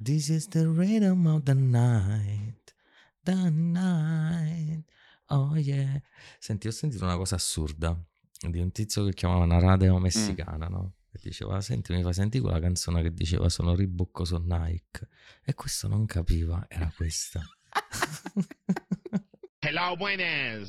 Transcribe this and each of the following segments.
This is the rhythm of the night. The night. Oh yeah. Senti, ho sentito una cosa assurda di un tizio che chiamava una radio messicana, no? E diceva, senti, mi fa sentire quella canzone che diceva sono Reebok o sono Nike. E questo non capiva, era questa. Hello, buenas.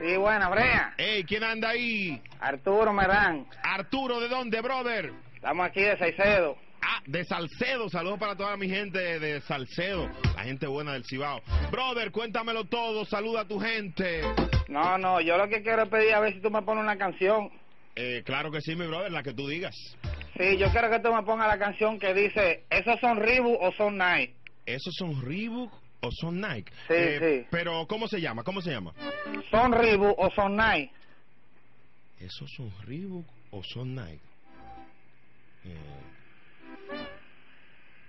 Sí, buena, Brea. Hey, ¿quién anda ahí? Arturo Merán. Arturo, ¿de dónde, brother? Estamos aquí de Saicedo. Ah, de Salcedo. Saludos para toda mi gente de Salcedo, la gente buena del Cibao. Brother, cuéntamelo todo. Saluda a tu gente. No, no, yo lo que quiero es pedir a ver si tú me pones una canción. Eh, claro que sí, mi brother, la que tú digas. Sí, yo quiero que tú me pongas la canción que dice, ¿esos son Reebok o son Nike? ¿Esos son Reebok o son Nike? Sí, Eh, sí. Pero, ¿cómo se llama? ¿Cómo se llama? ¿Son Reebok o son Nike? ¿Esos son Reebok o son Nike? Eh,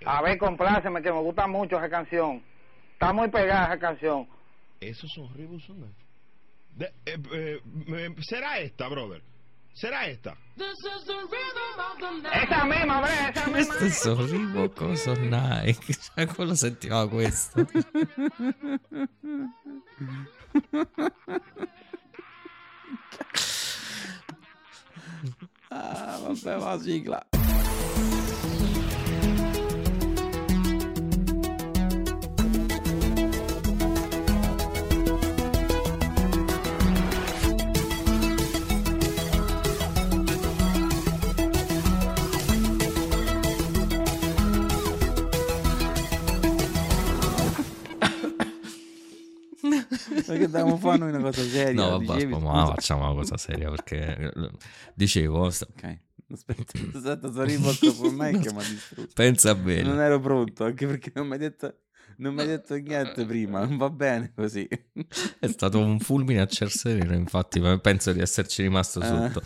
A ver, compláceme, que me gusta mucho esa canción. Está muy pegada esa canción. ¿Esos son? De- eh, eh, eh, ¿Será esta, brother? ¿Será esta? Esa misma, Brea, esa misma. Questo sono Reebok o sono Nike. Cioè, quello sentiva questo. Ah, vabbè, va sigla. Perché dobbiamo fare noi una cosa seria? No, vabbè, dicevi, ma facciamo una cosa seria perché eh, dicevo, st- Ok, aspetta, aspetta, sono rivolto con me che mi ha distrutto. pensa Non bene. ero pronto, anche perché non mi hai detto, non mi hai detto niente prima, non va bene così. È stato un fulmine a ciel sereno, infatti, penso di esserci rimasto Ah. sotto.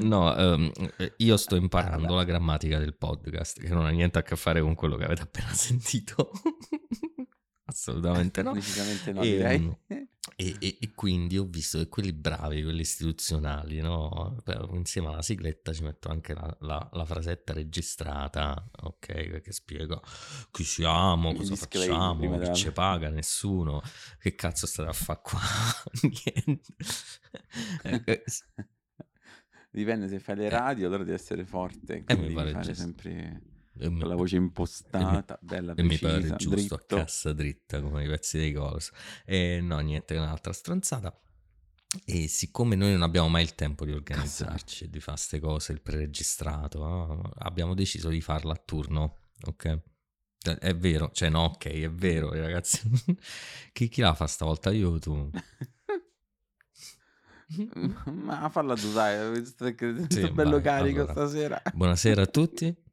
No, ehm, io sto imparando la grammatica del podcast, che non ha niente a che fare con quello che avete appena sentito. Assolutamente no. No, E, mm, E, e- e quindi ho visto che quelli bravi, quelli istituzionali, no? Insieme alla sigletta ci metto anche la, la- la frasetta registrata, ok? Che spiega chi siamo, Il cosa facciamo, chi ci paga, nessuno. Che cazzo state a fare qua? Niente. Eh, Dipende se fai le radio, allora devi essere forte, Eh, mi quindi pare fare sempre mi- con la voce impostata, bella E mi precisa, pare giusto dritto. a cassa dritta come i pezzi dei Golos. E no, niente, un'altra stronzata. E siccome noi non abbiamo mai il tempo di organizzarci di fare queste cose, il preregistrato, no? abbiamo deciso di farla a turno, ok? È vero, cioè no, ok, è vero, ragazzi. chi, chi la fa stavolta? Io tu? Ma falla tu, dai, che Sì, bello vai, carico allora. stasera. Buonasera a tutti.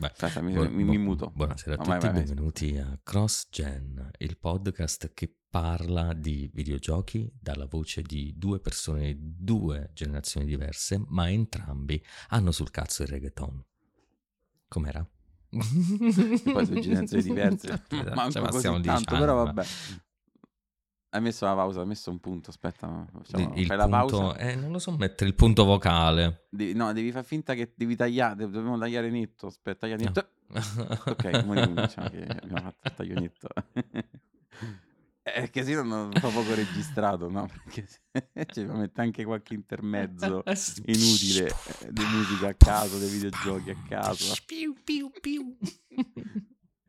Aspetta, mi, bu- mi- mi muto. Buonasera a No, tutti vai, vai, benvenuti a Cross Gen, il podcast che parla di videogiochi dalla voce di due persone di due generazioni diverse, ma entrambi hanno sul cazzo il reggaeton. Com'era? Poi due generazioni diverse, manco cioè, ma tanto, però ma- vabbè. Hai messo la pausa, hai messo un punto, aspetta, facciamo, il fai la punto, pausa. eh, non lo so, mettere il punto vocale. Devi- no, devi far finta che devi tagliare, dobbiamo tagliare netto, aspetta, taglia netto. Ok, come cominciamo che abbiamo fatto il taglio netto. Eh, che sì, non ho poco registrato, no? Perché ci mette anche qualche intermezzo inutile eh, di musica a caso, dei videogiochi a caso.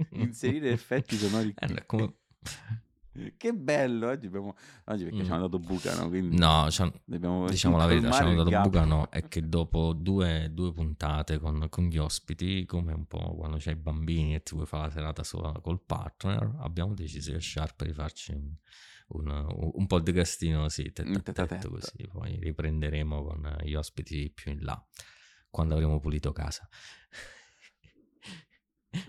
Inserire effetti sonori qui. Eh, come- Che bello, oggi abbiamo... Oggi perché Mm. ci hanno dato buca, no? Dobbiamo diciamo la verità, ci hanno dato gap. buca no, è che dopo due, due puntate con, con gli ospiti, come un po' quando c'hai i bambini e ti vuoi fare la serata sola col partner, abbiamo deciso io e Sharp di farci un, un, un sì, Un a tête à tette tête. così, poi riprenderemo con gli ospiti più in là, quando avremo pulito casa.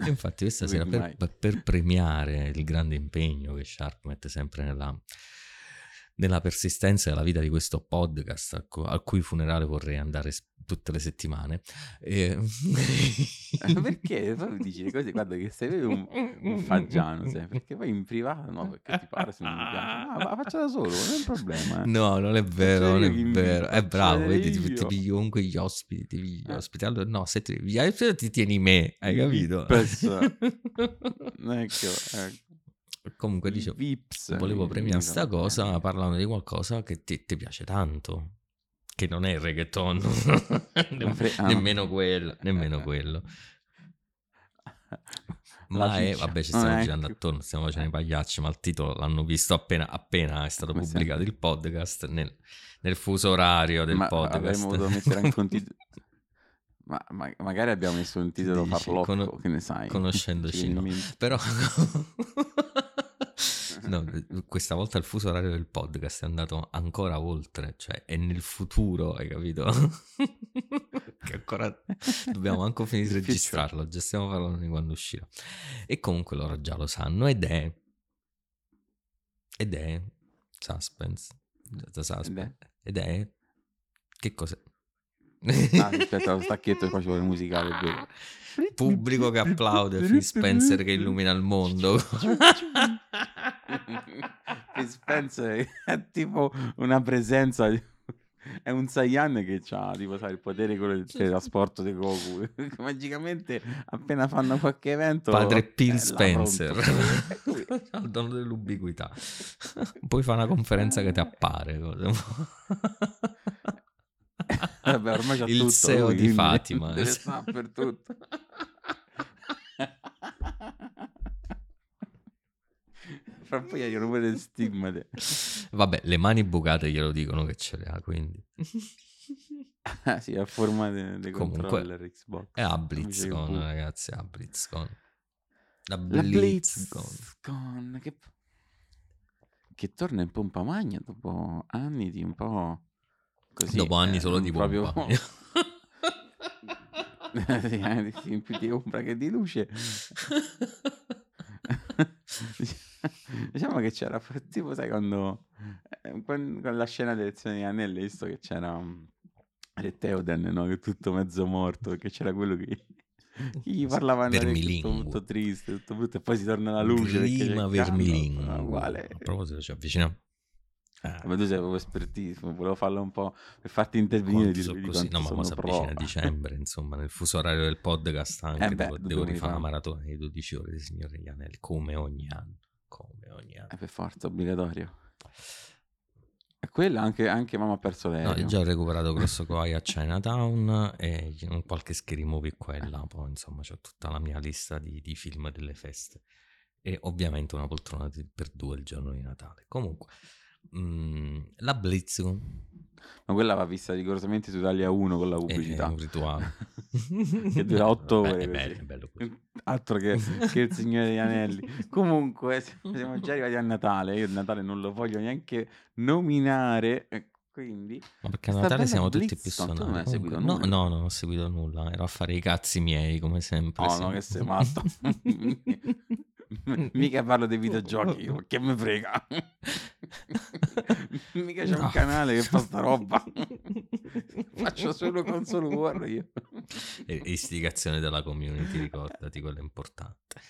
Infatti questa sera per- per premiare il grande impegno che Sharp mette sempre nella, nella persistenza della vita di questo podcast al cui funerale vorrei andare tutte le settimane. E... Eh, perché? Poi dici le cose, guarda che sei un, un faggiano, sei, perché poi in privato no, perché ti pare se non mi piace. No, ma faccia da solo, non è un problema. eh. No, non è vero, non è vero. È bravo, vedi, ti, ti io. pigli comunque gli ospiti, ti pigli gli Eh. ospiti. Allora, no, se ti, ti tieni me, hai capito? Ecco, ecco. Comunque dicevo, Vips. volevo mi- premiare mi sta va cosa parlando di qualcosa che ti, ti piace tanto. Che non è il reggaeton, fre- ah, no. nemmeno quello, nemmeno Eh. quello. Ma è, vabbè, ci stiamo girando attorno, stiamo facendo i pagliacci, ma il titolo l'hanno visto appena, appena è stato Come pubblicato sempre. il podcast nel, nel fuso orario del Ma podcast. avremmo dovuto mettere anche un titolo. Ma, ma- magari abbiamo messo un titolo Dici, farlocco, cono- che ne sai? conoscendoci, no. Però no, questa volta il fuso orario del podcast è andato ancora oltre, cioè è nel futuro, hai capito? che ancora dobbiamo anche finire di registrarlo, già stiamo parlando di quando uscirà. E comunque loro già lo sanno ed è ed è suspense. The suspense. Ed è che cos'è? Ah, aspetta, lo stacchetto e poi ci vuole il musicale. Pubblico che applaude, Phil Spencer che illumina il mondo. Spencer è tipo una presenza. È un Saiyan che ha tipo, sai, il potere quello del teletrasporto di Goku. Magicamente, appena fanno qualche evento, Padre là Spencer, al dono dell'ubiquità. Poi fa una conferenza che ti appare. Vabbè, ormai c'ha Il tutto CEO lui, di Fatima. deve stare per tutto. Fra poi arrivano pure le stigmate. Vabbè, le mani bucate glielo dicono che ce le ha, quindi. Ah, sì, a forma di Comunque, controller Xbox. È a BlizzCon, ragazzi, a BlizzCon. La BlizzCon. BlizzCon che... che torna in pompa magna dopo anni di un po' così. Dopo anni eh, solo di proprio... pompa. Eh, sì, più di ombra che di luce. diciamo che c'era tipo sai quando eh, quan- con la scena delle elezioni di Anelli visto che c'era um, Re Theoden no? che tutto mezzo morto perché c'era quello che che gli parlava Nare, tutto, tutto triste tutto brutto e poi si torna alla luce Prima. Ah, uguale A proposito, ci avviciniamo. Ah, ma tu sei proprio espertissimo volevo farlo un po' per farti intervenire di sono così? No, ma sono avvicina a dicembre, insomma, nel fuso orario del podcast anche Eh beh, devo, devo rifare una maratona di 12 ore di Signore degli Anelli, come ogni anno. Come ogni anno. è per forza obbligatorio e quella anche, anche mamma ha perso No, l'aereo io già ho recuperato Grosso Koi a Chinatown e un qualche scary movie qua e là, poi insomma c'ho tutta la mia lista di, di film delle feste e ovviamente una poltrona per due il giorno di Natale. Comunque, mm, la BlizzCon Ma quella va vista rigorosamente su Italia 1 con la è, è pubblicità. un rituale. che dura 8 Vabbè, ore. È bello, è bello. Altro che, che il Signore degli Anelli. Comunque, siamo già arrivati a Natale. Io il Natale non lo voglio neanche nominare. e Quindi, Ma perché a Natale siamo tutti più BlizzCon, tu non sonati. hai seguito Comunque- no, no, no, non ho seguito nulla. Ero a fare i cazzi miei, come sempre. oh sì. no, che sei matto. Mica parlo dei videogiochi, io, che me frega. Mica c'è un No. canale che fa sta roba. Faccio solo console war io. E- istigazione della community, ricordati, quello è importante.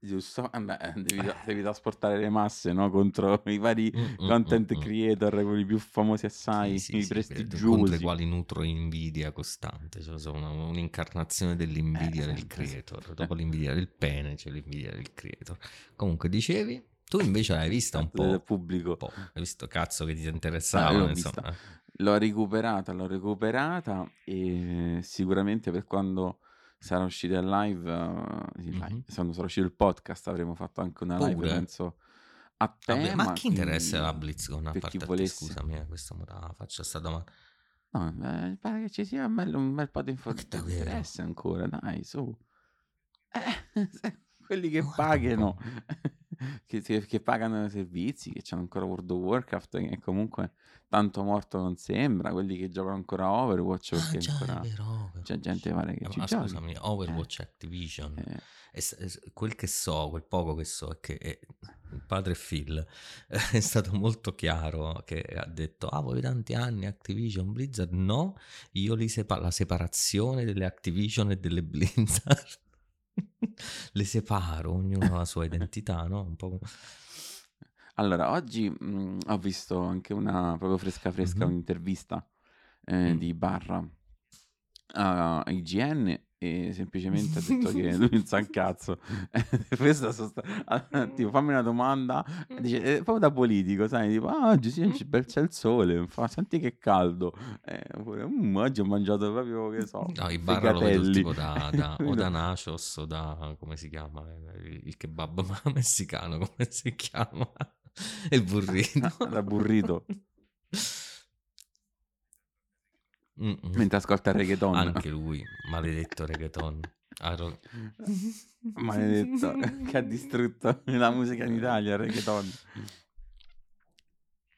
Giusto? Eh beh, devi, devi trasportare le masse no? contro i vari Mm, mm, content mm, mm. creator, quelli più famosi assai, Sì, sì, i sì, per- contro i prestigiosi. quali nutro invidia costante, cioè sono un'incarnazione dell'invidia Eh, del sempre, creator. sempre. Dopo l'invidia del pene c'è l'invidia del creator. Comunque dicevi, tu invece l'hai vista un po'. del pubblico. po'. Hai visto cazzo che ti Ah, interessava, l'ho insomma. vista. L'ho recuperata, l'ho recuperata e sicuramente per quando sarà uscito il live, sì, live, Mhm. quando sarà uscito il podcast avremo fatto anche una live, Pure? penso, a tema. ma chi interessa la BlizzCon? A parte volesse. scusami, eh, questa la faccio sta domanda. No, eh, pare che ci sia un bel, un bel po' di Ma che informazioni. davvero? interessa ancora, dai, su. Eh, quelli che Guarda un pagano. Che, che- pagano i servizi, che hanno ancora World of Warcraft, che comunque tanto morto non sembra, quelli che giocano ancora Overwatch, Ah, già, ancora è vero, Overwatch. c'è gente pare che Eh, ci ma giochi. scusami, Overwatch Activision. Eh, E s- e s- quel che so, quel poco che so, è che eh, il padre Phil eh, è stato molto chiaro che ha detto, ah, voi tanti anni Activision, Blizzard, no, io li sepa- la separazione delle Activision e delle Blizzard. Le separo, ognuno ha la sua identità, no? Un po' Allora, oggi mh, ho visto anche una proprio fresca fresca Mhm. un'intervista eh, Mm. di Barra a IGN e semplicemente ha detto che lui non sa un cazzo. Questa sosta- ah, tipo, fammi una domanda, e dice, eh, proprio da politico, sai, tipo, ah, oggi sì, c'è bel- c'è il sole, fa, senti che caldo. Eh, oppure, "Mm, oggi ho mangiato proprio, che so, No, i barra lo vedo fricatelli." tipo da, da- o da nachos o da, come si chiama, il il kebab messicano, come si chiama? Il burrito. Da burrito. Mm-mm. Mentre ascolta il reggaeton. Anche lui, maledetto reggaeton. Ha ro- Maledetto, che ha distrutto la musica in Italia, il reggaeton.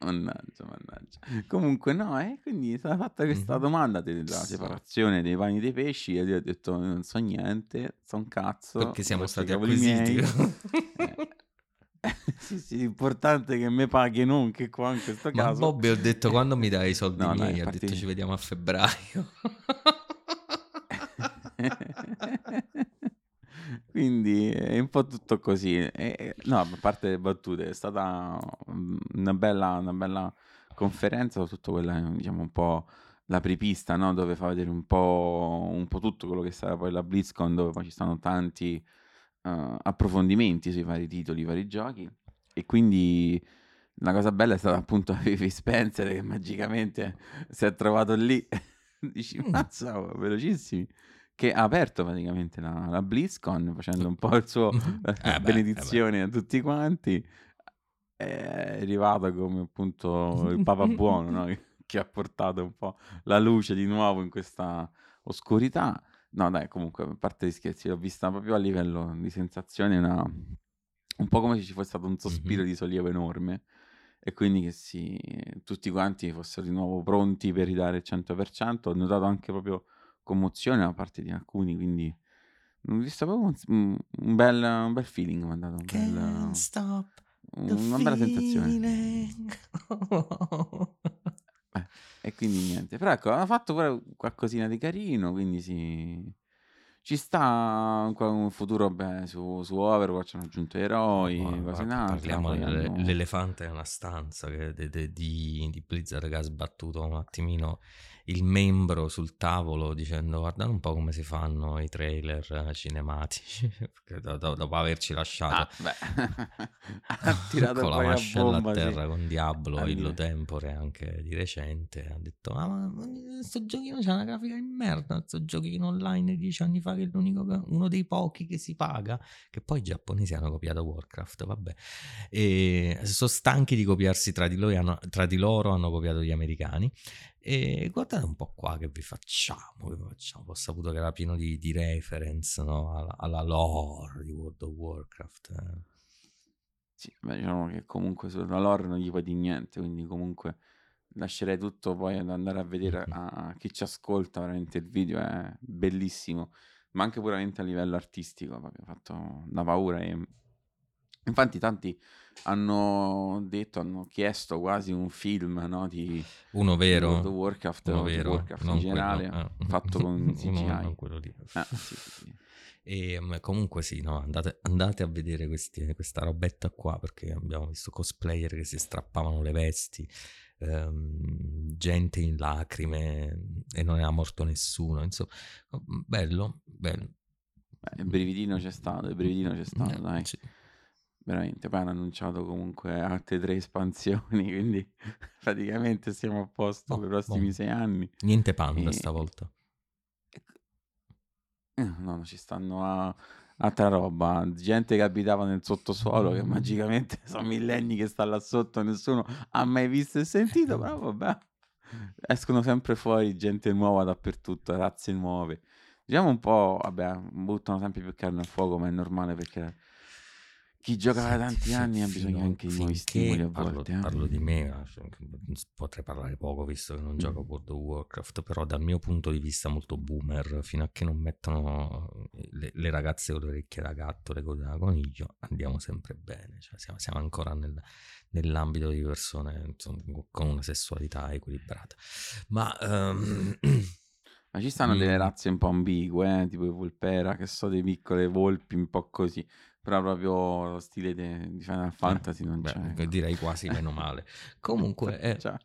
Mannaggia, mannaggia. Comunque, no, eh, quindi è stata fatta questa Mhm. domanda della separazione dei pani dei pesci e io ho detto non so niente, so un cazzo. Perché siamo stati acquisiti. Eh, sì, sì, l'importante è che me paghi non che qua in questo Ma caso. Bobby ho detto quando mi dai i soldi No, miei, ha infatti- detto ci vediamo a febbraio. Quindi è un po' tutto così. E- e- no, a parte le battute, è stata mm, una bella, una bella conferenza, soprattutto quella, diciamo, un po' l'apripista, no? Dove fa vedere un po', un po' tutto quello che sarà poi la BlizzCon, dove poi ci stanno tanti eh, approfondimenti sui vari titoli, i vari giochi. E quindi la cosa bella è stata appunto Vivi Spencer che magicamente si è trovato lì. Dici, Mm. mazza, oh, velocissimi che ha aperto praticamente la, la BlizzCon facendo un po' il suo Mhm. eh, Eh benedizione a tutti quanti. È arrivato come appunto il Papa Buono, no? che ha portato un po' la luce di nuovo in questa oscurità. No, dai, comunque, a parte gli scherzi, l'ho vista proprio a livello di sensazione, una... un po' come se ci fosse stato un sospiro Mhm. di sollievo enorme e quindi che si... tutti quanti fossero di nuovo pronti per ridare il 100%. Ho notato anche proprio commozione da parte di alcuni, quindi ho visto proprio un, un bel, un bel feeling, mi ha dato un bel- Can't stop the una bella sensazione. quindi niente. Però ecco, hanno fatto pure qualcosina di carino, quindi sì. Ci sta un, un futuro beh, su, su Overwatch hanno aggiunto eroi, Ma- cose in altre. Parliamo poi delle- hanno- l'elefante è una stanza che- de- de- di, di Blizzard che ha sbattuto un attimino il membro sul tavolo dicendo guardate un po' come si fanno i trailer eh, cinematici. Perché do- do- dopo averci lasciato Ah, con la mascella bomba, a sì. terra con Diablo, A Illo. Tempore anche di recente ha detto ah ma questo giochino c'ha una grafica di merda questo giochino online di dieci anni fa che è l'unico uno dei pochi che si paga. Che poi i giapponesi hanno copiato Warcraft vabbè. E sono stanchi di copiarsi tra di loro hanno, tra di loro hanno copiato gli americani e guardate un po' qua che vi facciamo, che vi facciamo. Ho saputo che era pieno di, di reference no? alla, alla lore di World of Warcraft eh. Sì, beh, diciamo che comunque sulla lore non gli puoi di niente, quindi comunque lascerei tutto poi ad andare a vedere a, a chi ci ascolta, veramente il video è bellissimo, ma anche puramente a livello artistico, proprio fatto da paura e infatti tanti hanno detto, hanno chiesto quasi un film, no, di uno vero World of Warcraft uno vero Warcraft in generale, quello, eh. fatto con Uno- CGI. lì Eh, sì, sì. E mm, comunque sì, no, andate, andate a vedere questi- questa robetta qua perché abbiamo visto cosplayer che si strappavano le vesti, ehm, gente in lacrime e non era morto nessuno. Insomma, bello, bello. Beh, il brividino c'è stato, il brividino c'è stato, Eh, dai. sì. Veramente, poi hanno annunciato comunque altre tre espansioni, quindi praticamente siamo a posto Oh, per i prossimi oh. sei anni. Niente panda E- stavolta. Eh, no, no, ci stanno a altra roba, gente che abitava nel sottosuolo, che magicamente sono millenni che sta là sotto, nessuno ha mai visto e sentito, però vabbè, escono sempre fuori gente nuova dappertutto, razze nuove. Diciamo un po', vabbè, buttano sempre più carne al fuoco, ma è normale perché Chi gioca da tanti anni ha bisogno fino- anche di nuovi stimoli a parlo, volte. eh. parlo di me, eh, potrei parlare poco visto che non gioco a World of Warcraft, però dal mio punto di vista molto boomer, fino a che non mettono le, le ragazze con le orecchie da gatto, le cose da coniglio, andiamo sempre bene, cioè siamo, siamo ancora nel- nell'ambito di persone insomma, con una sessualità equilibrata. Ma ehm, Ma ci stanno delle Mm. razze un po' ambigue, eh, tipo i Volpera, che so, dei piccole volpi un po' così. Però proprio lo stile de- di Final Fantasy non beh, c'è. ecco. direi quasi meno male. Comunque... eh, Ciao.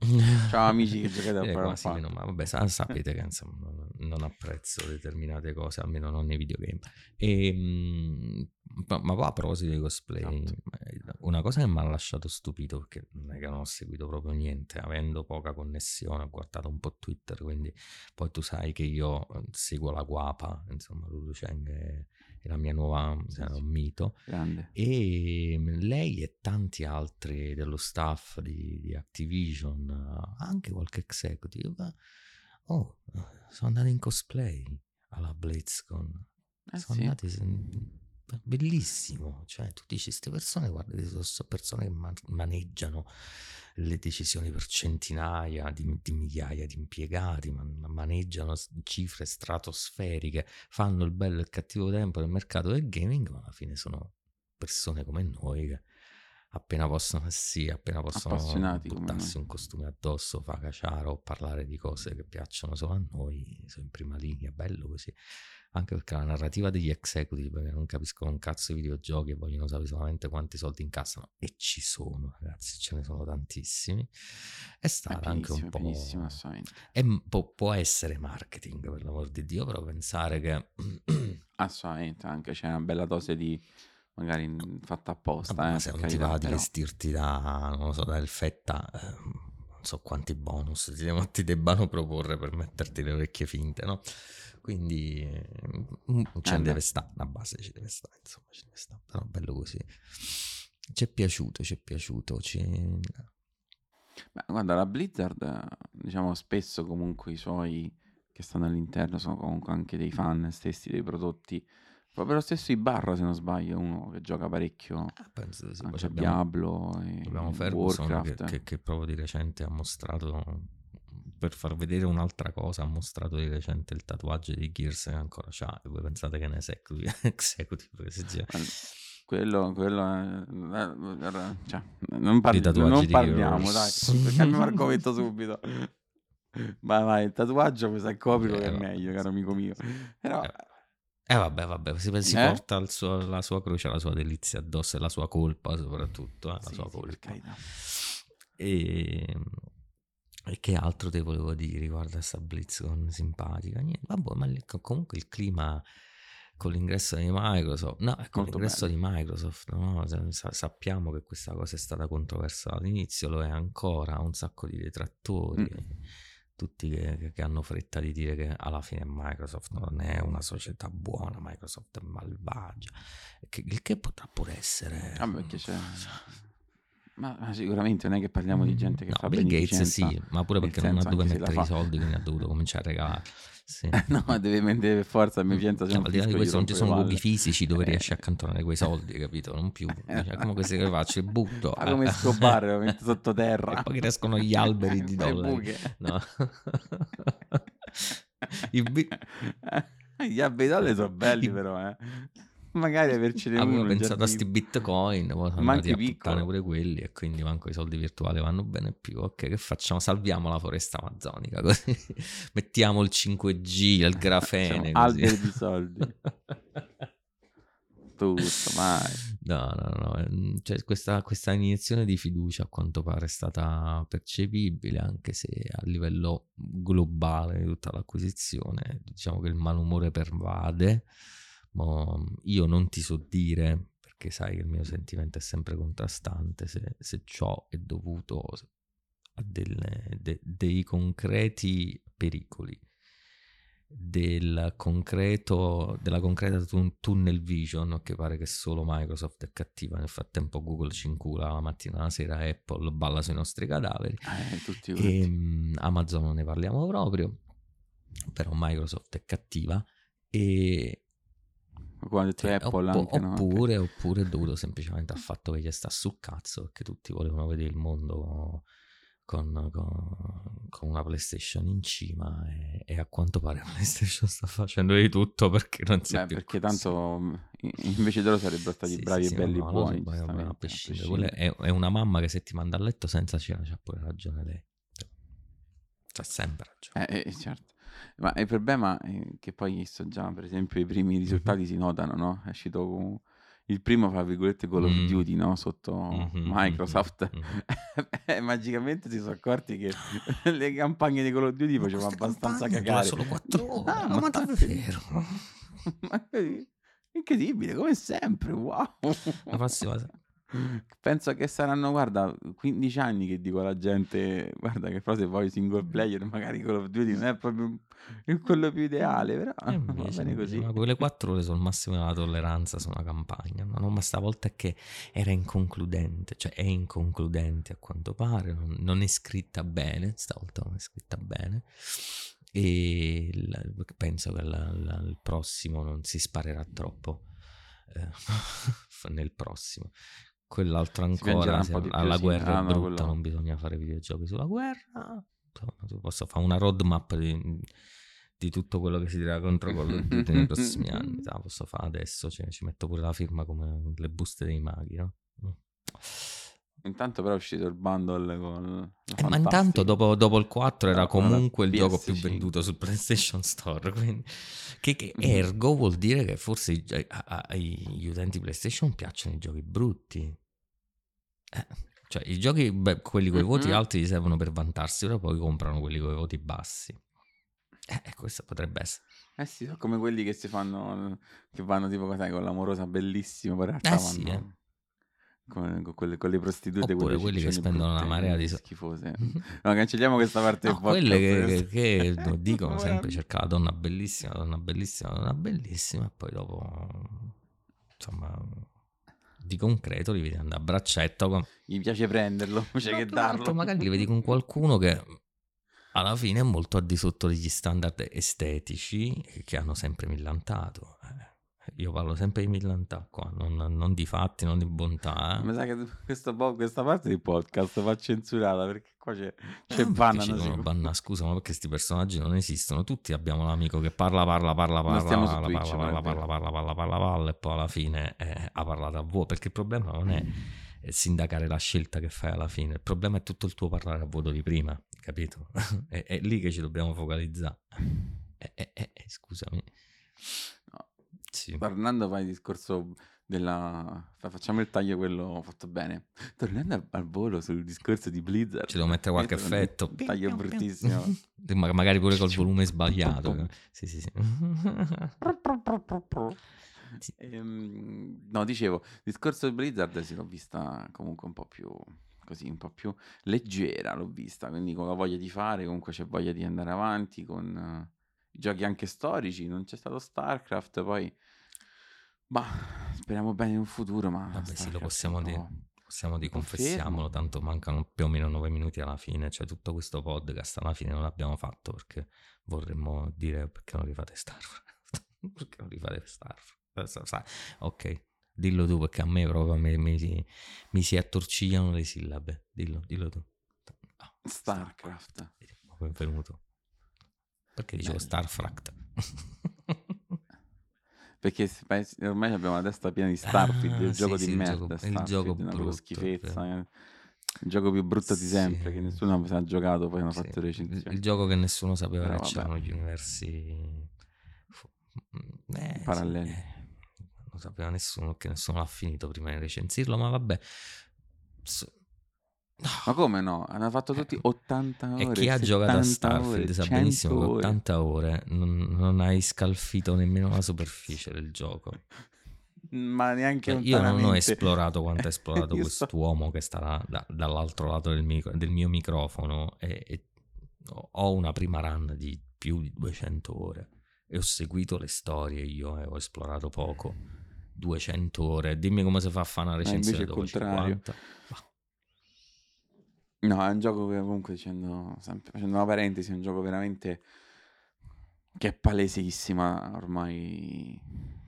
Ciao amici che giocate a Final meno Fantasy. male. Vabbè, sa- sapete che insomma, non, non apprezzo determinate cose, almeno non nei videogame. E, mm, ma, poi a proposito di cosplay, Esatto. eh, una cosa che mi ha lasciato stupito, perché non è che non ho seguito proprio niente, avendo poca connessione, ho guardato un po' Twitter, quindi poi tu sai che io eh, seguo la guapa, insomma, Lulu Cheng è, è la mia nuova, Sì, è sì. un mito. Grande. E mm, lei e tanti altri dello staff di, di Activision, eh, anche qualche executive, oh, eh, sono andati in cosplay alla BlizzCon. Eh sono sì. andati, bellissimo. Cioè, tu dici, queste persone, guarda, sono so- persone che man- maneggiano le decisioni per centinaia di, di migliaia di impiegati, man- maneggiano cifre stratosferiche, fanno il bello e il cattivo tempo nel mercato del gaming, ma alla fine sono persone come noi che appena possono, sì, appena possono buttarsi un costume addosso, fa caciaro o parlare di cose che piacciono solo a noi, sono in prima linea, bello così. Anche perché la narrativa degli executive che non capiscono un cazzo di videogiochi e vogliono sapere solamente quanti soldi incassano, e ci sono, ragazzi, ce ne sono tantissimi. È È stata anche pienissimo, un po'. è po'- può essere marketing, per l'amor di Dio, però pensare che. Assolutamente, anche c'è una bella dose di magari fatta apposta, Vabbè, eh, se non ti va di però- vestirti da, non lo so, da elfetta, eh, non so quanti bonus ti, debbano proporre per metterti le orecchie finte, no? Quindi eh, mm, ce Eh, ne deve stare, una base ci deve stare, insomma, ci deve stare, però bello così. Ci è piaciuto, ci è piaciuto, ci... Beh, guarda, la Blizzard, diciamo spesso comunque i suoi che stanno all'interno sono comunque anche dei fan stessi dei prodotti. Proprio lo stesso Ibarra, se non sbaglio, uno che gioca parecchio Ah, penso di sì, anche abbiamo- Diablo e Abbiamo Ferguson che, Warcraft. che- che proprio di recente ha mostrato, per far vedere un'altra cosa, ha mostrato di recente il tatuaggio di Gears che ancora c'ha. E voi pensate che ne è executive, executive che si gira. Quello, quello è- eh, eh, cioè, non, parli- tatuaggi non di parliamo, dai, cambiamo argomento subito. Vai, vai, il tatuaggio mi sa copri Eh, che è meglio, caro amico mio. Però, Eh, Eh vabbè, vabbè, si, si Eh? porta suo- la sua croce, la sua delizia addosso e la sua colpa soprattutto, eh, la sì, sua sì, colpa. E, e che altro te volevo dire riguardo a sta BlizzCon simpatica? Niente, vabbè, ma comunque il clima con l'ingresso di Microsoft, no, con Molto l'ingresso di Microsoft, no? Sa- sappiamo che questa cosa è stata controversa all'inizio, lo è ancora, ha un sacco di detrattori. Mm. Tutti che, che hanno fretta di dire che alla fine Microsoft non è una società buona, Microsoft è malvagia, che- il che potrà pure essere. Ah, perché c'è... Ma, ma sicuramente non è che parliamo di gente che No, fa Bill Gates sì, ma pure perché non ha dove la mettere i soldi, quindi ha dovuto cominciare a regalare. Sì. no, ma deve mettere per forza beneficenza. se No, non al di là di questo non ci sono luoghi fisici dove Eh. riesci a accantonare quei soldi, capito? Non più. Cioè, come che se che faccio? Li butto. Fa come Scobar, lo mette sottoterra. E poi crescono gli alberi di dollari. No. I bi- Gli abbedolle sono belli I- però, eh. Magari avercene uno. Avevo pensato a sti giardino. bitcoin, poi sono Ma andati anche a puttane pure quelli e quindi manco i soldi virtuali vanno bene più. Ok, che facciamo? Salviamo la foresta amazzonica così mettiamo il 5G, il grafene. Alberi di soldi. Tutto, vai. No, no, no, ehm, cioè questa, questa iniezione di fiducia a quanto pare è stata percepibile, anche se a livello globale di tutta l'acquisizione, diciamo che il malumore pervade. Ma io non ti so dire, perché sai che il mio sentimento è sempre contrastante, se, se ciò è dovuto a delle- de- dei concreti pericoli. Del concreto, della concreta tun- tunnel vision che pare che solo Microsoft è cattiva. Nel frattempo Google ci incula la mattina la sera Apple balla sui nostri cadaveri. Eh, e mm, Amazon non ne parliamo proprio però Microsoft è cattiva. E Come ha detto Cioè, Apple oppo- anche, no? Anche- oppure, oppure è dovuto semplicemente al fatto che gli sta sul cazzo perché tutti volevano vedere il mondo con, con- con una PlayStation in cima e, e a quanto pare PlayStation sta facendo di tutto perché non si è Beh, più perché così. tanto i- invece loro sarebbero stati Sì, bravi sì, e belli no, no, no, buoni. giustamente, a prescindere. È, è una mamma che se ti manda a letto senza cena c'ha pure ragione lei. C'ha sempre ragione. Eh, eh, certo. Ma il problema è che poi so già, per esempio, i primi risultati si notano, no? È uscito con- il primo, fra virgolette, Call of Mm. Duty, no? Sotto Mhm, Microsoft. mhm, mhm. e magicamente si sono accorti che le campagne di Call of Duty facevano abbastanza cagare. solo 4 ore. Ah, ma ma davvero? Ma? Incredibile, come sempre, wow. La prossima Penso che saranno, guarda, 15 anni che dico alla gente, guarda che però se vuoi single player magari Call of Duty non è proprio quello più ideale, però E va invece, bene invece, così. ma quelle 4 ore sono il massimo della tolleranza su una campagna. No, no, ma stavolta è che era inconcludente, cioè è inconcludente a quanto pare, non, non è scritta bene, stavolta non è scritta bene. E il- penso che la- la- il prossimo non si sparerà troppo eh, nel prossimo. Quell'altro ancora, se alla guerra Ah, è brutta, quello- non bisogna fare videogiochi sulla guerra. Tu posso fare una roadmap di, di tutto quello che si dirà contro Call of Duty nei prossimi anni. La posso fare adesso, cioè, ci metto pure la firma come le buste dei maghi, no? Intanto però è uscito il bundle con Eh, ma intanto dopo, dopo il 4 era la comunque il gioco più PS5. venduto sul PlayStation Store. Quindi, che, che Mhm. ergo vuol dire che forse agli utenti PlayStation piacciono i giochi brutti. Eh, cioè, i giochi, beh, quelli con i voti Mhm. alti servono per vantarsi, però poi comprano quelli con i voti bassi. Eh, e questo potrebbe essere. Eh sì, sono come quelli che si fanno, che vanno tipo sai, con l'amorosa bellissima, poi in realtà Eh sì, vanno con, con quelle, con le prostitute, Oppure quelle quelli che spendono una marea di so- schifose. No, cancelliamo questa parte No, quelle che, che- che dicono sempre cerca la donna bellissima, la donna bellissima, la donna bellissima, e poi dopo, insomma, di concreto li vedi andare a braccetto con... Gli piace prenderlo, invece No, che darlo. magari li vedi con qualcuno che alla fine è molto al di sotto degli standard estetici che hanno sempre millantato. Eh, Io parlo sempre di millantà qua, non, non di fatti, non di bontà. eh. Mi sa che questo po- questa parte del podcast va censurata perché qua c'è, c'è Ah, perché ci banna- scusa, ma perché questi personaggi non esistono? Tutti abbiamo l'amico che parla, parla, parla, parla, parla, Twitch, parla, parla, vero. parla, parla, parla, parla, parla, e poi alla fine eh, ha parlato a vuoto. Perché il problema non è eh, sindacare la scelta che fai alla fine, il problema è tutto il tuo parlare a vuoto di prima, capito? è, è lì che ci dobbiamo focalizzare. Eh, eh, eh, eh, scusami. Sì. Tornando poi al discorso della... fa- Facciamo il taglio quello fatto bene. Tornando al, volo sul discorso di Blizzard. Ci devo mettere qualche è un effetto. Taglio bruttissimo. Ma- Magari pure col volume sbagliato. Sì, sì, sì. Sì. Ehm, no, dicevo, il discorso di Blizzard si l'ho vista comunque un po' più così, un po' più leggera l'ho vista, quindi con la voglia di fare, comunque c'è voglia di andare avanti con eh, giochi anche storici, non c'è stato StarCraft, poi ma speriamo bene in un futuro, ma Vabbè, sì, lo StarCraft possiamo dire. po'- Possiamo di un po' confessiamolo, tanto mancano più o meno nove minuti alla fine, cioè tutto questo podcast alla fine non l'abbiamo fatto perché vorremmo dire perché non rifate Starcraft, perché non rifate Starcraft, sa- ok, dillo tu perché a me proprio mi, mi si, mi si attorcigliano le sillabe, dillo, dillo tu. Ah, StarCraft. Benvenuto. Perché dicevo Bello. Starcraft? Perché ormai abbiamo la testa piena di Starfield, Ah, il sì, gioco sì, di il merda. gioco- il gioco una proprio brutto, schifezza. vero. eh. Il gioco più brutto di sempre, Sì, che nessuno è giocato, poi hanno Sì, fatto il, recensioni. il gioco che nessuno sapeva Però che c'erano gli universi fu- eh, sì, Paralleli. eh, non sapeva nessuno che nessuno l'ha finito prima di recensirlo, ma vabbè. S- no. Ma come no? Hanno fatto tutti 80 ore. E chi ha giocato a 70 Starfield ore, sa 100 benissimo che ore. 80 ore non, non hai scalfito nemmeno la superficie del gioco. Ma neanche Cioè, io non ho esplorato quanto ha esplorato Io so- quest'uomo che sta da- da- dall'altro lato del, micro- del mio microfono e, e ho una prima run di più di 200 ore e ho seguito le storie io e ho esplorato poco 200 ore dimmi come si fa a fare una recensione dopo il contrario. 50 Ma No, è un gioco che comunque dicendo, sempre, facendo una parentesi, è un gioco veramente che è palesissima ormai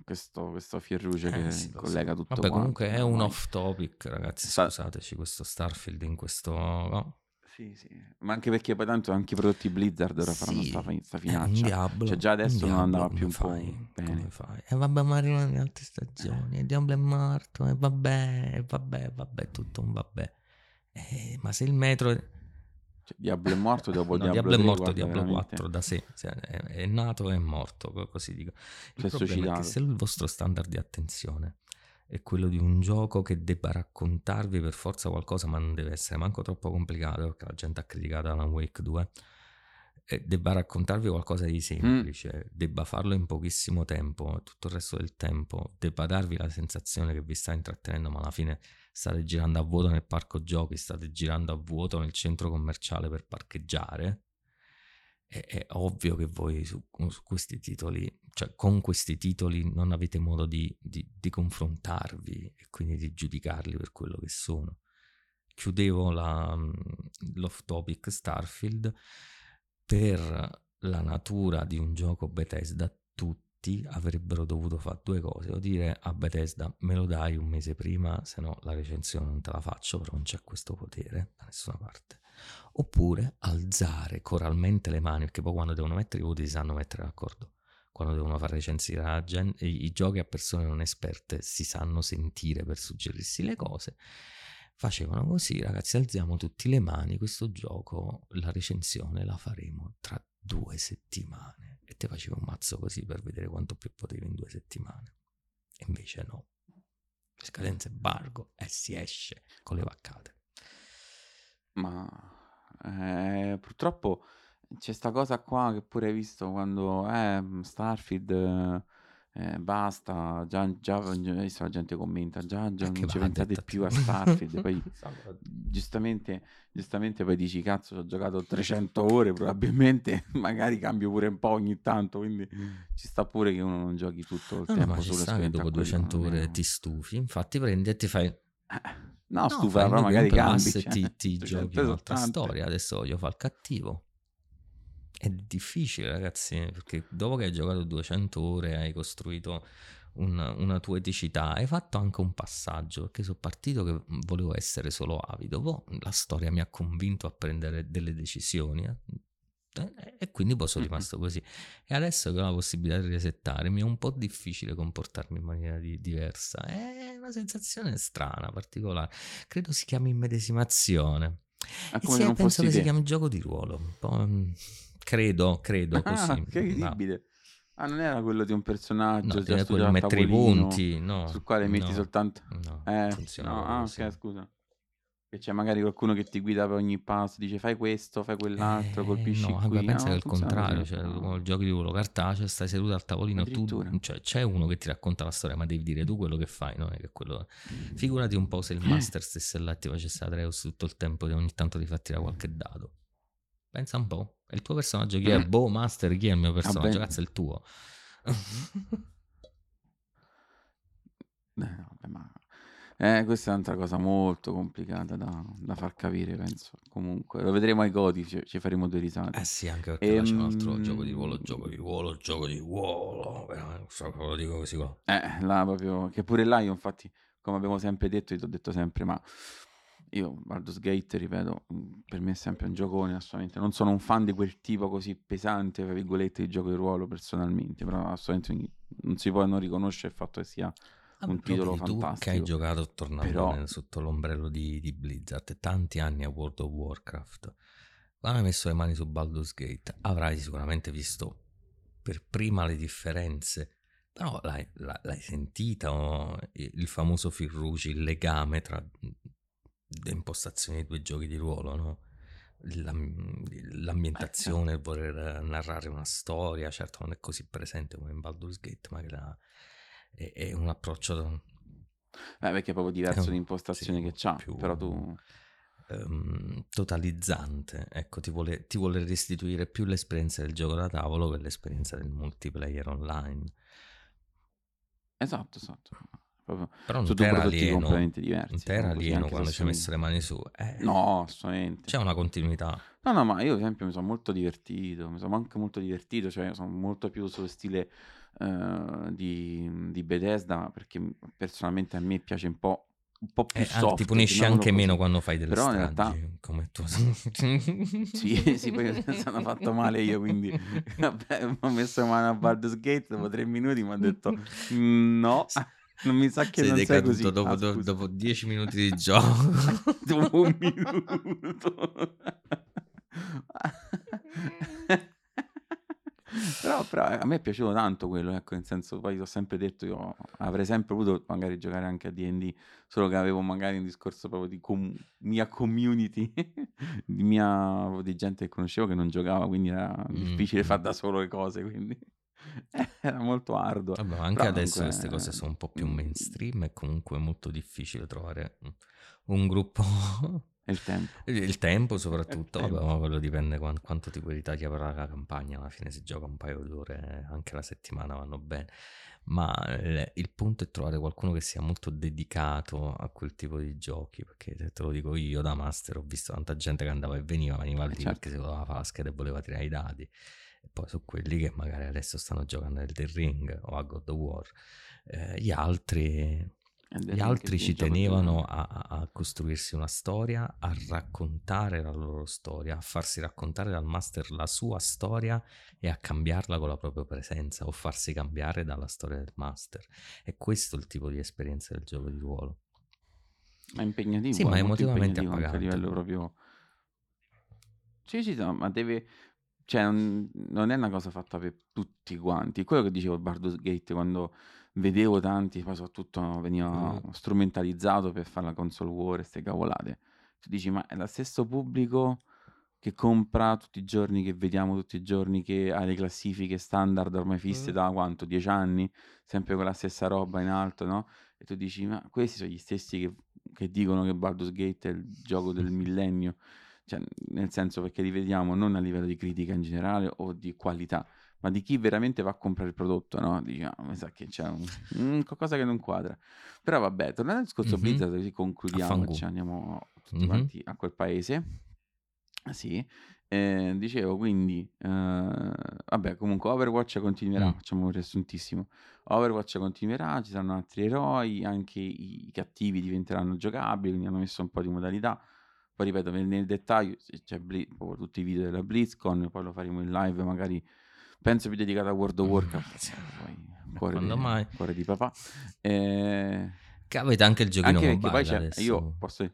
questo, questo fierruce Eh, che sì, collega tutto Vabbè, quanto. comunque è un off topic, ragazzi. Sta- Scusateci, questo Starfield in questo. no? Sì, sì. Ma anche perché poi tanto anche i prodotti Blizzard ora faranno Sì, sta, fi- sta Eh, finaccia. Diablo. Cioè, già adesso non andava più un po' fai? bene. Come fai? E vabbè, ma arrivano le altre stagioni. E Diablo è morto. E vabbè, e vabbè, vabbè, tutto un vabbè. Eh, ma se il metro. Cioè, Diablo è morto dopo No, Diablo, Diablo è 3, morto, guarda, Diablo veramente. 4 da sé, cioè, è, è nato e è morto, co- così dico. Il è problema è che se il vostro standard di attenzione è quello di un gioco che debba raccontarvi per forza qualcosa, ma non deve essere manco troppo complicato, perché la gente ha criticato Alan Wake 2, e debba raccontarvi qualcosa di semplice, debba farlo in pochissimo tempo, tutto il resto del tempo, debba darvi la sensazione che vi sta intrattenendo, ma alla fine state girando a vuoto nel parco giochi, state girando a vuoto nel centro commerciale per parcheggiare. È, è ovvio che voi su, su questi titoli, cioè con questi titoli, non avete modo di, di- di confrontarvi e quindi di giudicarli per quello che sono. Chiudevo la, mm, l'off topic Starfield per la natura di un gioco Bethesda. Tutti avrebbero dovuto fare due cose: o dire a Bethesda me lo dai un mese prima, se no la recensione non te la faccio, però non c'è questo potere da nessuna parte oppure alzare coralmente le mani, perché poi quando devono mettere i voti si sanno mettere d'accordo. Quando devono far recensire gente, i giochi a persone non esperte si sanno sentire per suggerirsi le cose. Facevano così, ragazzi, alziamo tutti le mani, questo gioco, la recensione la faremo tra due settimane. E te facevi un mazzo così per vedere quanto più potevi in due settimane. E invece no. Scadenza embargo e si esce con le vaccate. Ma eh, purtroppo c'è sta cosa qua che pure hai visto quando eh, Starfield eh, basta, già, già, la gente commenta, già, già non ci pensate più a Starfield, poi giustamente, giustamente poi dici cazzo ho giocato 300 ore probabilmente, magari cambio pure un po' ogni tanto, quindi ci sta pure che uno non giochi tutto il No, no, tempo ci solo sta che dopo quello, 200 non è- ore ti stufi, infatti prendi e ti fai... No, No, stufa, però magari cambi. Cioè, ti, ti 300 giochi un'altra storia, adesso voglio fare il cattivo. È difficile ragazzi, perché dopo che hai giocato 200 ore hai costruito una, una tua eticità, hai fatto anche un passaggio, perché sono partito che volevo essere solo avido, poi la storia mi ha convinto a prendere delle decisioni. eh. Eh, E quindi poi sono rimasto così. E adesso che ho la possibilità di resettare, mi è un po' difficile comportarmi in maniera di- diversa. È una sensazione strana, particolare. Credo si chiami immedesimazione. È E sì, penso che si chiami gioco di ruolo. Un po', mm, credo, credo così. Ah, Ma- incredibile. Ah, non era quello di un personaggio No, già era quello mettere i punti, no. sul quale metti no, soltanto... No, Eh, funziona no, ah, così. ok, scusa. Che c'è magari qualcuno che ti guida per ogni passo, dice fai questo, fai quell'altro, Eh, colpisci no, qui. vabbè, pensa no, che è il contrario, così, cioè, no. il gioco di ruolo cartaceo, stai seduto al tavolino, tu, cioè, c'è uno che ti racconta la storia, ma devi dire tu quello che fai, non è che quello... Figurati un po' se il master stesse là e ti facesse Atreus tutto il tempo e ogni tanto ti fa tirare qualche dado. Pensa un po', e il tuo personaggio chi è? Mm. Boh, master, chi è il mio personaggio? Vabbè. Cazzo, è il tuo. Eh, vabbè, ma... eh, questa è un'altra cosa molto complicata da, da far capire, penso. Comunque, lo vedremo ai godi, ci, ci faremo due risate. Eh sì, anche perché là c'è un altro Ehm, gioco di ruolo, gioco di ruolo, gioco di ruolo. Eh, so come lo dico così. Eh, là proprio, che pure là io infatti, come abbiamo sempre detto, io ti ho detto sempre, ma io Baldur's Gate, ripeto, mh, per me è sempre un giocone, assolutamente. Non sono un fan di quel tipo così pesante, tra virgolette, di gioco di ruolo personalmente, però assolutamente non si può non riconoscere il fatto che sia Vabbè, un titolo tu che hai fantastico. giocato tornando Però- sotto l'ombrello di, di Blizzard tanti anni a World of Warcraft, quando hai messo le mani su Baldur's Gate avrai sicuramente visto per prima le differenze, però l'hai, l'hai sentita oh, il famoso Firruci, il legame tra le impostazioni dei due giochi di ruolo, no? L'am- l'ambientazione, il voler narrare una storia, certo non è così presente come in Baldur's Gate, ma la- è, è un approccio da- Eh, perché è proprio diverso l'impostazione sì, che c'ha, più- però tu... ehm, totalizzante, ecco, ti vuole, ti vuole restituire più l'esperienza del gioco da tavolo che l'esperienza del multiplayer online. Esatto, esatto. Proprio... Però non Sono te due era prodotti alieno, completamente diversi. non te era proprio così, alieno quando ci hai messo le mani su. Eh, No, assolutamente. C'è una continuità. No, no, ma io ad esempio mi sono molto divertito, mi sono anche molto divertito, cioè sono molto più sullo stile eh, di, di Bethesda, perché personalmente a me piace un po', un po' più Eh, soft. ti chiamiamolo anche così. meno quando fai delle Però stragi, realtà come tu. sì, sì, poi sono fatto male io, quindi vabbè, ho messo mano a Baldur's Gate dopo tre minuti, mi ha detto "Mm, no, non mi sa che Sei non sei decaduto così. dopo, Ah, do- dopo dieci minuti di gioco. dopo un minuto. però, però a me è piaciuto tanto quello, ecco, nel senso, poi ti ho sempre detto, io avrei sempre voluto magari giocare anche a D&D, solo che avevo magari un discorso proprio di com- mia community, di mia, di gente che conoscevo che non giocava, quindi era Mm, difficile mm. fare da solo le cose, quindi era molto arduo. Vabbè, anche Però adesso comunque, queste cose sono un po' più mm, mainstream e comunque è molto difficile trovare un gruppo. È il tempo. Il tempo soprattutto, Il vabbè, tempo. ma quello dipende quan- quanto ti puoi ritaglia la campagna, alla fine si gioca un paio d'ore, anche la settimana vanno bene, ma eh, il punto è trovare qualcuno che sia molto dedicato a quel tipo di giochi, perché te te lo dico io da master, ho visto tanta gente che andava e veniva, veniva lì certo. perché si voleva fare la scheda e voleva tirare i dadi, poi su quelli che magari adesso stanno giocando a Elden Ring o a God of War, Eh, gli altri... Gli altri è ci tenevano a, a- costruirsi una storia, a raccontare la loro storia, a farsi raccontare dal master la sua storia e a cambiarla con la propria presenza o farsi cambiare dalla storia del master. E questo è il tipo di esperienza del gioco di ruolo. Ma è impegnativo, Sì, è ma molto emotivamente impegnativo anche a livello proprio... Sì, sì, no, ma deve... Cioè, non, non è una cosa fatta per tutti quanti. Quello che dicevo Baldur's Gate quando vedevo tanti, poi soprattutto veniva Mm. strumentalizzato per fare la console war e ste cavolate. Tu dici, ma è lo stesso pubblico che compra tutti i giorni, che vediamo tutti i giorni, che ha le classifiche standard ormai fisse Mm. da quanto? Dieci anni? Sempre con la stessa roba in alto, no? E tu dici, ma questi sono gli stessi che, che dicono che Baldur's Gate è il gioco del millennio. Cioè, nel senso perché li vediamo non a livello di critica in generale o di qualità, ma di chi veramente va a comprare il prodotto, no? Dici, ah, mi sa che c'è un, un qualcosa che non quadra. Però vabbè, tornando al discorso Mhm. Blizzard, così concludiamo, ci andiamo tutti Mhm. quanti a quel paese. Ah, Sì, eh, dicevo quindi, eh, vabbè, comunque Overwatch continuerà, Mm. facciamo un riassuntissimo. Overwatch continuerà, ci saranno altri eroi, anche i, i cattivi diventeranno giocabili, quindi hanno messo un po' di modalità. Poi ripeto, nel, nel dettaglio c'è Bli- tutti i video della BlizzCon, poi lo faremo in live, magari penso più dedicato a World of Warcraft. Sì. Poi, cuore, quando di, mai? cuore di papà. Eh, Che avete anche il giochino anche perché poi mobile c'è, adesso, io posso...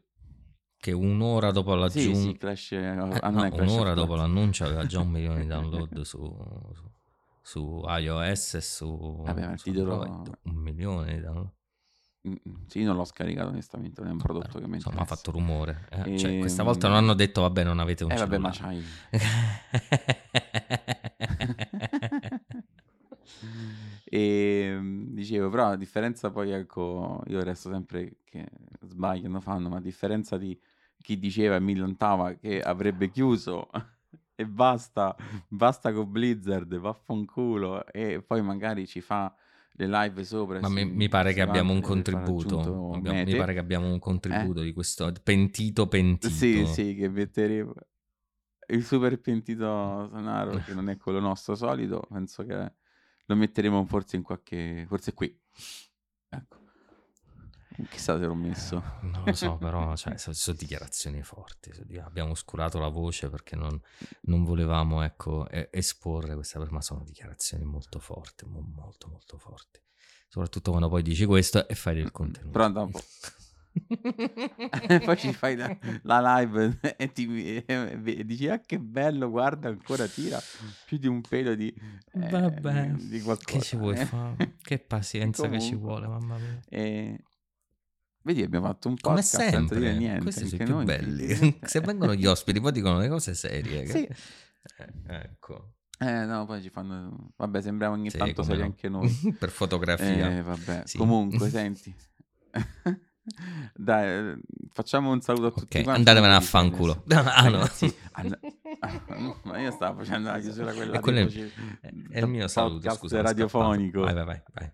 che un'ora dopo Sì, l'aggiunta... sì, Clash, eh, Eh, no, Clash un'ora dopo l'annuncio aveva già un milione di download su, su iOS e su, Vabbè, su titolo-. Un milione di download. Mm, mm, Sì, non l'ho scaricato onestamente, non è un prodotto Però, che mi insomma, ha fatto rumore. Eh, cioè, questa Ehm, volta non hanno detto, vabbè, non avete un Eh vabbè, ma c'hai... e mm, dicevo, però a differenza poi, ecco, io resto sempre che sbagliano, fanno, ma a differenza di chi diceva e millantava che avrebbe chiuso e basta, basta con Blizzard, vaffanculo, e poi magari ci fa le live sopra. Ma mi, si- mi pare che abbiamo un contributo. Abbiamo- mi pare che abbiamo un contributo di questo pentito pentito. Sì, sì, che metteremo il super pentito Sonaro, che non è quello nostro solito, penso che lo metteremo forse in qualche... forse qui. Chissà se l'ho messo. Non lo so, però cioè, sono, sono dichiarazioni forti. Abbiamo oscurato la voce perché non, non volevamo ecco, esporre questa ma sono dichiarazioni molto forti, mo- molto molto forti. Soprattutto quando poi dici questo e fai del contenuto. Però dopo... E poi ci fai la, la live e, ti, e- e dici ah che bello guarda ancora tira più di un pelo di, eh, Vabbè, di, qualcosa che ci vuoi eh. fare? Che pazienza che ci Comunque. vuole, mamma mia. E... Vedi, abbiamo fatto un Come podcast senza sempre, dire niente. questi sono i più noi, belli. incredibilmente. Se vengono gli ospiti, poi dicono le cose serie. che- Sì. Eh, ecco. Eh, no, poi ci fanno... Vabbè, sembriamo ogni Sì, tanto come seri no. anche noi. per fotografia. Eh, vabbè. Sì. Comunque, senti. Dai, eh, facciamo un saluto a tutti Ok, quanti. andatevene a fanculo. Ah, no. And- ma io stavo facendo la chiusura quella E quello è- È, il mio saluto, scusa. radiofonico. Vai, vai, vai. vai.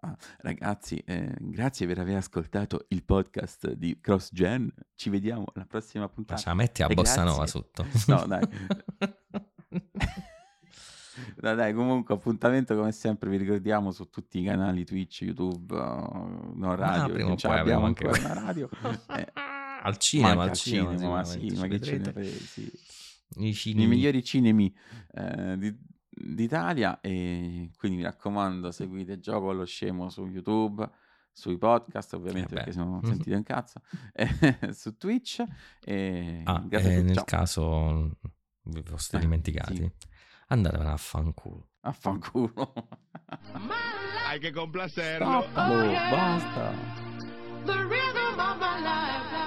Ah, Ragazzi, eh, grazie per aver ascoltato il podcast di CrossGen. Ci vediamo alla prossima Ma puntata. ce la metti a E bossa nova sotto. No, dai. Dai, dai, comunque appuntamento come sempre vi ricordiamo su tutti i canali Twitch, YouTube, uh, no radio, Ah, prima o poi ancora anche- una radio. Eh, Al cinema, ma al cinema, ma sicuramente, sì, ma che frega, sì. I I migliori cinemi eh, di- d'Italia e quindi mi raccomando seguite Gioco allo Scemo su YouTube sui podcast ovviamente Eh perché se no non sentite un cazzo e su Twitch e Ah, grazie a e tutti nel ciao caso vi foste Eh, dimenticati, sì. andatevene a fanculo. affanculo Hay que complacerlo. stoppalo basta The rhythm of my life.